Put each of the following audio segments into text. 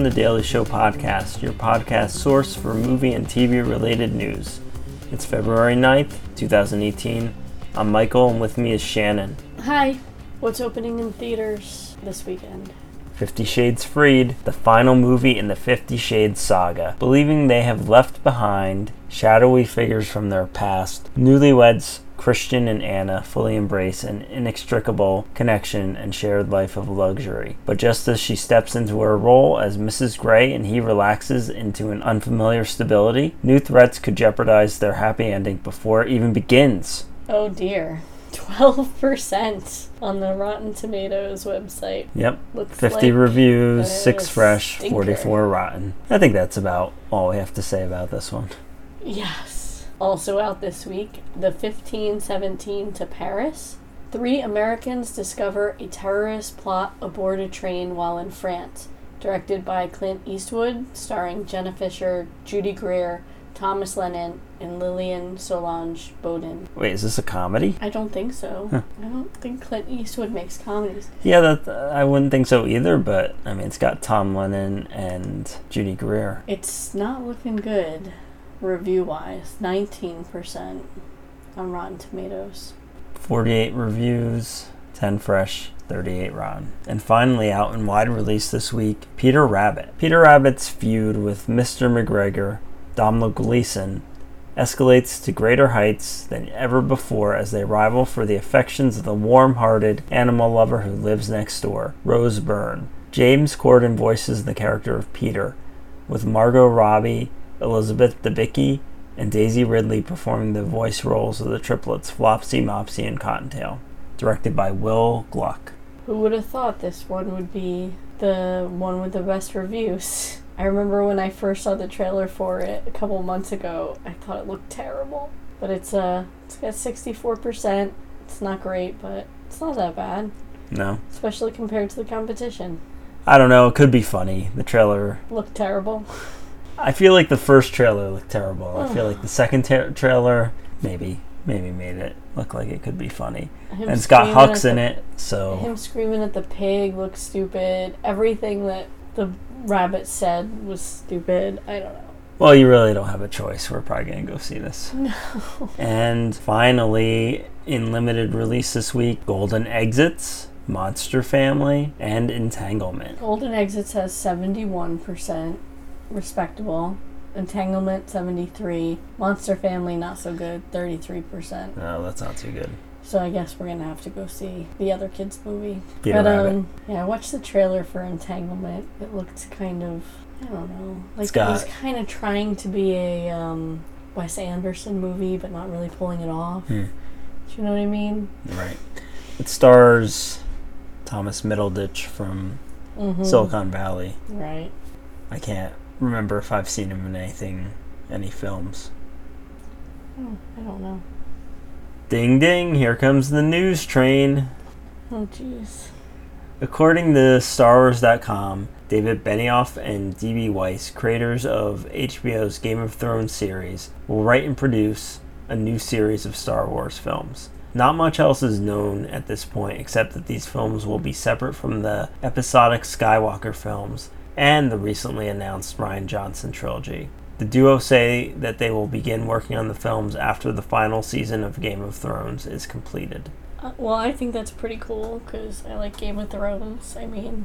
Welcome to Daily Show Podcast, your podcast source for movie and TV related news. It's February 9th, 2018. I'm Michael, and with me is Shannon. Hi. What's opening in theaters this weekend? Fifty Shades Freed, the final movie in the Fifty Shades saga. Believing they have left behind shadowy figures from their past, newlyweds Christian and Ana fully embrace an inextricable connection and shared life of luxury. But just as she steps into her role as Mrs. Grey and he relaxes into an unfamiliar stability, new threats could jeopardize their happy ending before it even begins. Oh dear. 12% on the Rotten Tomatoes website. Yep. Looks 50 like reviews, 6 fresh, stinker. 44 rotten. I think that's about all we have to say about this one. Yes. Also out this week, the 1517 to Paris. Three Americans discover a terrorist plot aboard a train while in France. Directed by Clint Eastwood, starring Jenna Fischer, Judy Greer, Thomas Lennon, and Lillian Solange Bowden. Wait, is this a comedy? I don't think so. Huh. I don't think Clint Eastwood makes comedies. Yeah, that I wouldn't think so either, but I mean, it's got Tom Lennon and Judy Greer. It's not looking good, review wise. 19% on Rotten Tomatoes. 48 reviews, 10 fresh, 38 rotten. And finally, out in wide release this week, Peter Rabbit. Peter Rabbit's feud with Mr. McGregor, Domhnall Gleeson, escalates to greater heights than ever before as they rival for the affections of the warm hearted animal lover who lives next door, Rose Byrne. James Corden voices the character of Peter, with Margot Robbie, Elizabeth Debicki, and Daisy Ridley performing the voice roles of the triplets Flopsy, Mopsy, and Cottontail. Directed by Will Gluck. Who would have thought this one would be the one with the best reviews? I remember when I first saw the trailer for it a couple months ago, I thought it looked terrible. But it's uh it's got 64%. It's not great, but it's not that bad, No. especially compared to the competition. I don't know, it could be funny. The trailer. Looked terrible. I feel like the first trailer looked terrible. I feel like the second ta- trailer maybe maybe made it look like it could be funny. Him And it's got Hux at in it, so Him screaming at the pig looked stupid. Everything that the rabbit said was stupid. I don't know. well, you really don't have a choice. We're probably going to go see this. No. And finally, in limited release this week, Golden Exits, Monster Family, and Entanglement. Golden Exits has 71%. Respectable. Entanglement 73. Monster Family not so good. 33%. No, that's not too good. So I guess we're gonna have to go see the other kids movie. Peter but um yeah, I watched the trailer for Entanglement. It looked kind of I don't know. Like It's got- he's kind of trying to be a um Wes Anderson movie but not really pulling it off. Hmm. Do you know what I mean? Right. It stars Thomas Middleditch from Mm-hmm. Silicon Valley. Right. I can't remember if I've seen him in anything, any films. Oh, I don't know. Ding ding, here comes the news train. Oh jeez. According to StarWars.com, David Benioff and D.B. Weiss, creators of HBO's Game of Thrones series, will write and produce a new series of Star Wars films. Not much else is known at this point except that these films will be separate from the episodic Skywalker films and the recently announced Rian Johnson trilogy. The duo say that they will begin working on the films after the final season of Game of Thrones is completed. Uh, well, I think that's pretty cool because I like Game of Thrones. I mean,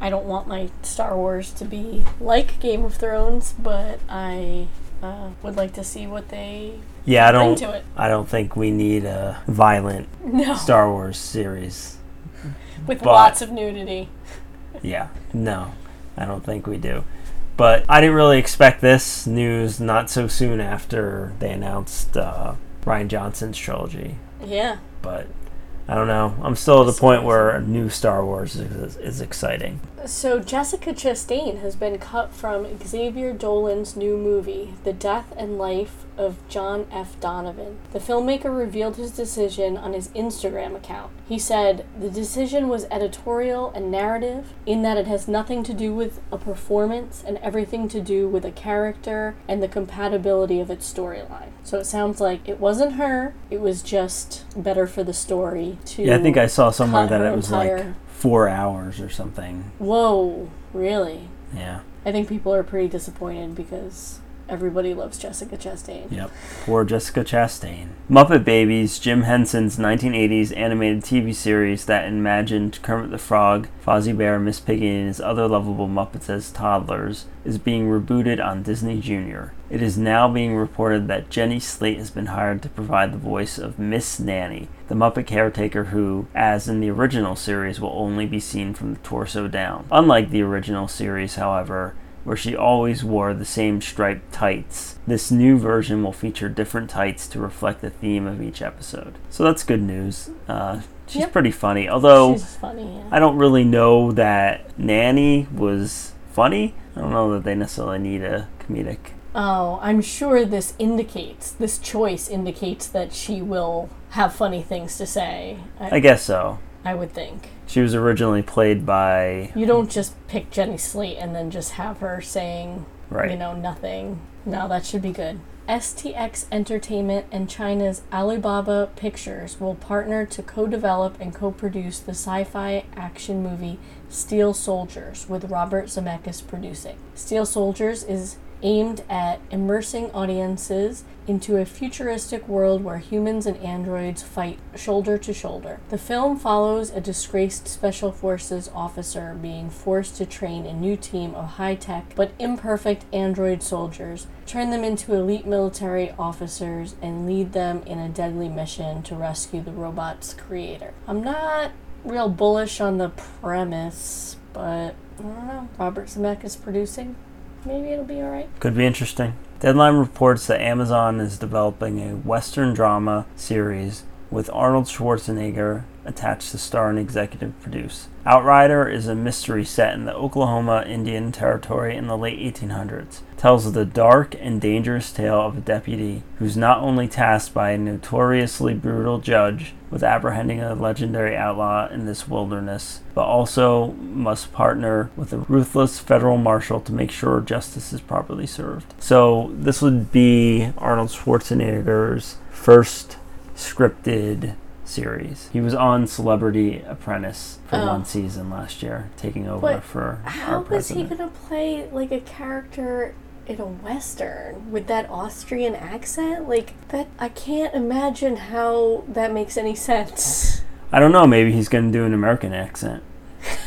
I don't want my Star Wars to be like Game of Thrones, but I uh, would like to see what they Yeah, I don't. to it. I don't think we need a violent No, Star Wars series. with but- lots of nudity. Yeah, no, I don't think we do. But I didn't really expect this news not so soon after they announced uh, Rian Johnson's trilogy. Yeah. But I don't know. I'm still at the point where a new Star Wars is, is exciting. So Jessica Chastain has been cut from Xavier Dolan's new movie, The Death and Life of John F. Donovan. The filmmaker revealed his decision on his Instagram account. He said, The decision was editorial and narrative, in that it has nothing to do with a performance and everything to do with a character and the compatibility of its storyline. So it sounds like it wasn't her, it was just better for the story to Yeah, I think I saw somewhere that it was entire like four hours or something. Whoa, really? Yeah. I think people are pretty disappointed because everybody loves Jessica Chastain. Yep. Poor Jessica Chastain. Muppet Babies, Jim Henson's 1980s animated TV series that imagined Kermit the Frog, Fozzie Bear, Miss Piggy, and his other lovable Muppets as toddlers, is being rebooted on Disney Junior. It is now being reported that Jenny Slate has been hired to provide the voice of Miss Nanny, the Muppet caretaker who, as in the original series, will only be seen from the torso down. Unlike the original series, however, where she always wore the same striped tights. This new version will feature different tights to reflect the theme of each episode. So that's good news. Uh, she's Yep. pretty funny, although She's funny. Yeah. I don't really know that Nanny was funny. I don't know that they necessarily need a comedic. Oh, I'm sure this indicates, this choice indicates that she will have funny things to say. I, I guess so. I would think. She was originally played by You don't just pick Jenny Slate and then just have her saying, right. you know, nothing. No, that should be good. STX Entertainment and China's Alibaba Pictures will partner to co develop and co produce the sci fi action movie Steel Soldiers, with Robert Zemeckis producing. Steel Soldiers is aimed at immersing audiences into a futuristic world where humans and androids fight shoulder to shoulder. The film follows a disgraced special forces officer being forced to train a new team of high tech but imperfect android soldiers, turn them into elite military officers, and lead them in a deadly mission to rescue the robot's creator. I'm not real bullish on the premise, but I don't know. Robert Zemeckis producing. Maybe it'll be alright. Could be interesting. Deadline reports that Amazon is developing a Western drama series with Arnold Schwarzenegger attached to star and executive produce. Outrider is a mystery set in the Oklahoma Indian Territory in the late 1800s. Tells the dark and dangerous tale of a deputy who's not only tasked by a notoriously brutal judge with apprehending a legendary outlaw in this wilderness, but also must partner with a ruthless federal marshal to make sure justice is properly served. So, this would be Arnold Schwarzenegger's first scripted series. He was on Celebrity Apprentice for Oh. one season last year, taking over But for How was he gonna play like a character in a western with that Austrian accent? Like that, I can't imagine how that makes any sense. I don't know. Maybe he's going to do an American accent.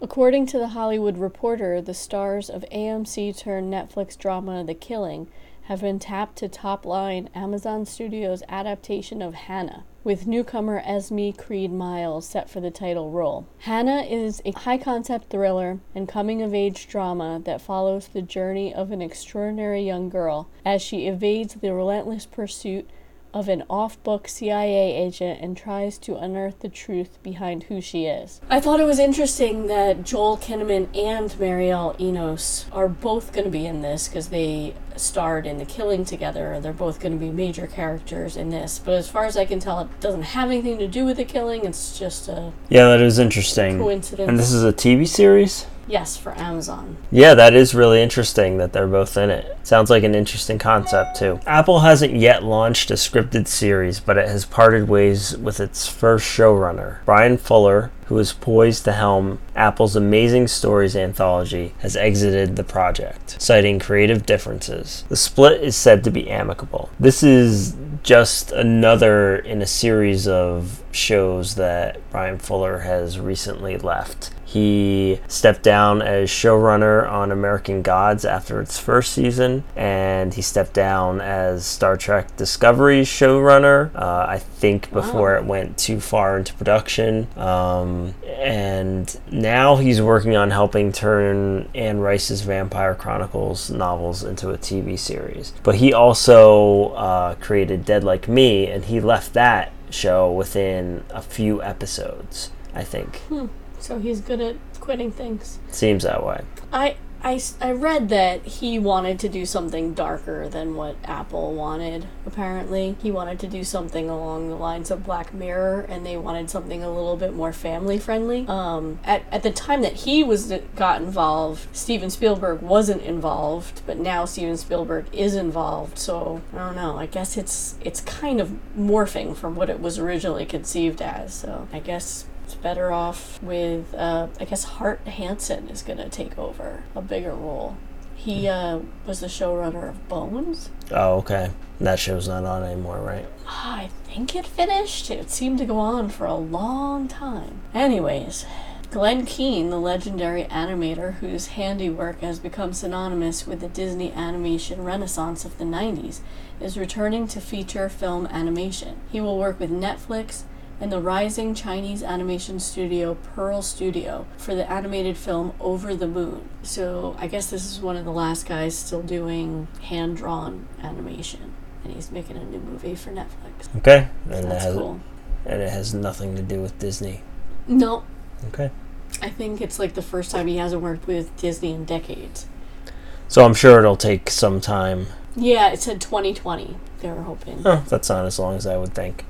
According to the Hollywood Reporter, the stars of AMC turned Netflix drama The Killing have been tapped to top line Amazon Studios' adaptation of Hannah, with newcomer Esme Creed Miles set for the title role. Hannah is a high concept thriller and coming of age drama that follows the journey of an extraordinary young girl as she evades the relentless pursuit of an off book CIA agent and tries to unearth the truth behind who she is. I thought it was interesting that Joel Kinnaman and Mireille Enos are both going to be in this because they starred in The Killing together. They're both going to be major characters in this. But as far as I can tell, it doesn't have anything to do with The Killing. It's just a Yeah, that is interesting. coincidence. And this is a TV series? Yes, for Amazon. Yeah, that is really interesting that they're both in it. Sounds like an interesting concept, too. Apple hasn't yet launched a scripted series, but it has parted ways with its first showrunner. Bryan Fuller, who is poised to helm Apple's Amazing Stories anthology, has exited the project, citing creative differences. The split is said to be amicable. This is just another in a series of shows that Bryan Fuller has recently left. He stepped down as showrunner on American Gods after its first season, and he stepped down as Star Trek Discovery's showrunner, uh, I think before Wow. it went too far into production. Um, and now he's working on helping turn Anne Rice's Vampire Chronicles novels into a TV series. But he also uh, created Dead Like Me, and he left that show within a few episodes, I think. So he's good at quitting things. Seems that way. I, I, I read that he wanted to do something darker than what Apple wanted, apparently. He wanted to do something along the lines of Black Mirror, and they wanted something a little bit more family friendly. Um, at, at the time that he was got involved, Steven Spielberg wasn't involved, but now Steven Spielberg is involved, so I don't know. I guess it's it's kind of morphing from what it was originally conceived as, so I guess It's better off with, uh, I guess Hart Hanson is going to take over a bigger role. He uh, was the showrunner of Bones. Oh, okay. That show's not on anymore, right? I think it finished. It seemed to go on for a long time. Anyways, Glenn Keane, the legendary animator whose handiwork has become synonymous with the Disney animation renaissance of the 90s, is returning to feature film animation. He will work with Netflix and the rising Chinese animation studio Pearl Studio for the animated film Over the Moon. So I guess this is one of the last guys still doing hand drawn animation. And he's making a new movie for Netflix. Okay. And it That's has cool. and it has nothing to do with Disney. No, Okay. I think it's like the first time he hasn't worked with Disney in decades. So I'm sure it'll take some time. Yeah, it said 2020. They were hoping. Oh, that's not as long as I would think.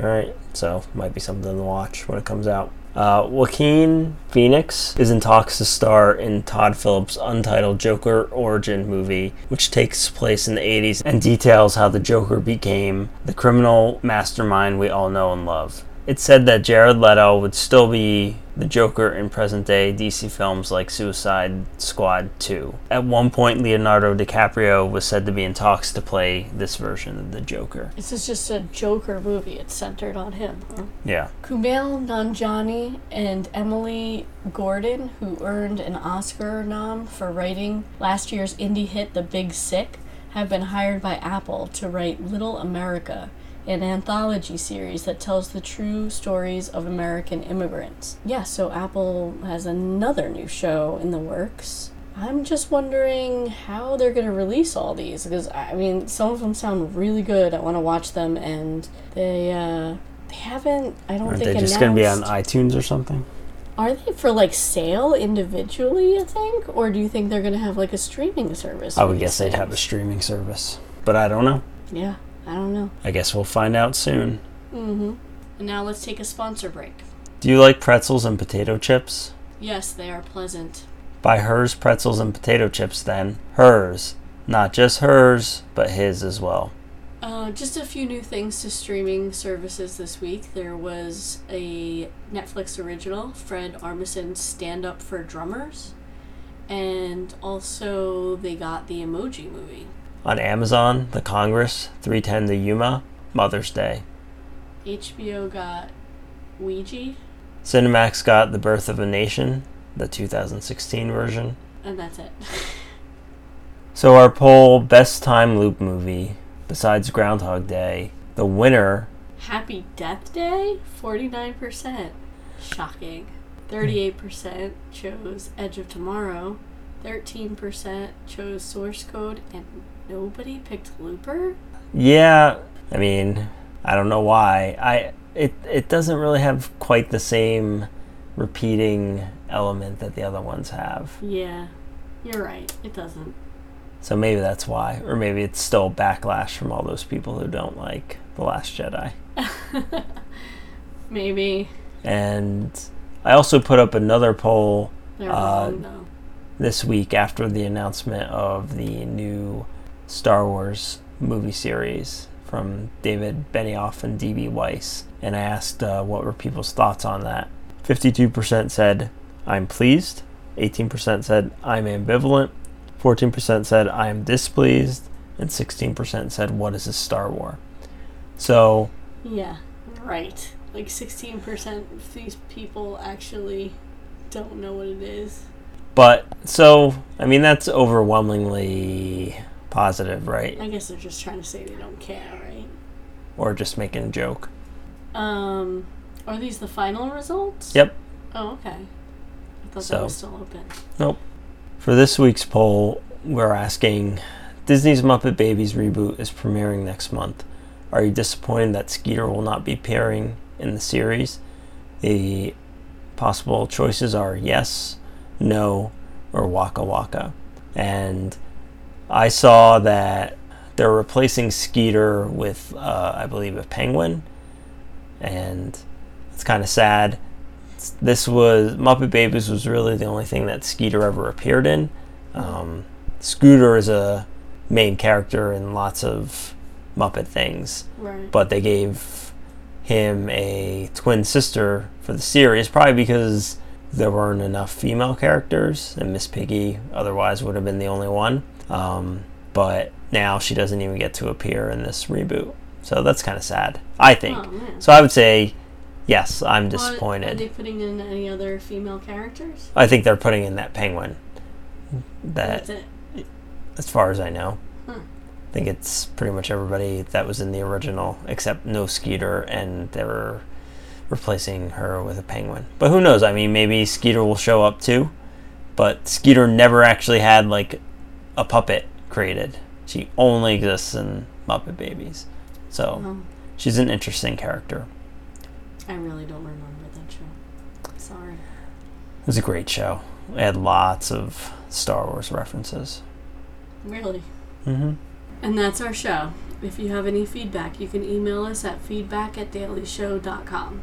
All right, so might be something to watch when it comes out. Uh, Joaquin Phoenix is in talks to star in Todd Phillips' untitled Joker origin movie, which takes place in the 80s and details how the Joker became the criminal mastermind we all know and love. It's said that Jared Leto would still be the Joker in present day DC films like Suicide Squad 2. At one point, Leonardo DiCaprio was said to be in talks to play this version of the Joker. This is just a Joker movie. It's centered on him. Huh? Yeah. Kumail Nanjiani and Emily Gordon, who earned an Oscar nom for writing last year's indie hit The Big Sick, have been hired by Apple to write Little America, an anthology series that tells the true stories of American immigrants. Yeah, so Apple has another new show in the works. I'm just wondering how they're going to release all these because I mean some of them sound really good. I want to watch them and they uh they haven't I don't Aren't think they just going to be on iTunes or something? Are they for like sale individually, you think? Or do you think they're going to have like a streaming service? I would guess they'd have a streaming service. But I don't know. Yeah, I don't know. I guess we'll find out soon. Mm-hmm. And now let's take a sponsor break. Do you like pretzels and potato chips? Yes, they are pleasant. Buy hers pretzels and potato chips then. Hers. Not just hers, but his as well. Uh, just a few new things to streaming services this week. There was a Netflix original, Fred Armisen's Stand Up for Drummers. And also, they got the Emoji Movie. On Amazon, The Congress, 310 The Yuma, Mother's Day. HBO got Ouija, Cinemax got The Birth of a Nation, the 2016 version. and that's it. So our poll best time loop movie besides Groundhog Day, the winner Happy Death Day? 49%. Shocking. 38% chose Edge of Tomorrow. 13% chose Source Code. And nobody picked Looper? Yeah, I mean, I don't know why. I it it doesn't really have quite the same repeating element that the other ones have. Yeah, you're right. It doesn't. So maybe that's why, or maybe it's still backlash from all those people who don't like the Last Jedi. Maybe. And I also put up another poll Uh, this week after the announcement of the new Star Wars movie series from David Benioff and D.B. Weiss. And I asked uh, what were people's thoughts on that. 52% said, I'm pleased. 18% said, I'm ambivalent. 14% said, I am displeased. And 16% said, What is a Star War? So, Yeah, right. Like 16% of these people actually don't know what it is. but, so, I mean, that's overwhelmingly positive, right? I guess they're just trying to say they don't care, right? Or just making a joke. Um, are these the final results? Yep. Oh, okay. I thought So- that was still open. Nope. For this week's poll, we're asking Disney's Muppet Babies reboot is premiering next month. Are you disappointed that Skeeter will not be appearing in the series? The possible choices are yes, no, or Waka Waka. And I saw that they're replacing Skeeter with, uh, I believe, a penguin. And it's kind of sad this was Muppet Babies was really the only thing that Skeeter ever appeared in. Um, Scooter is a main character in lots of Muppet things, Right. but they gave him a twin sister for the series, probably because there weren't enough female characters, and Miss Piggy otherwise would have been the only one. Um, but now she doesn't even get to appear in this reboot. So that's kind of sad, I think. Oh. So I would say, yes, I'm Well, Are disappointed. they putting in any other female characters? I think they're putting in that penguin. That, That's it. as far as I know, Huh. I think it's pretty much everybody that was in the original, except no Skeeter, and they're replacing her with a penguin. But who knows? I mean, maybe Skeeter will show up too. But Skeeter never actually had like a puppet created. She only exists in Muppet Babies. So Oh, she's an interesting character. I really don't remember that show. Sorry. It was a great show. It had lots of Star Wars references. Really. Mm-hmm. And that's our show. If you have any feedback, you can email us at feedback at dailyshow.com.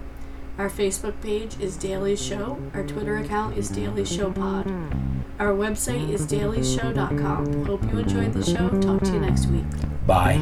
Our Facebook page is Daily Show. Our Twitter account is Daily Show Pod. Our website is dailyshow.com. Hope you enjoyed the show. Talk to you next week. Bye.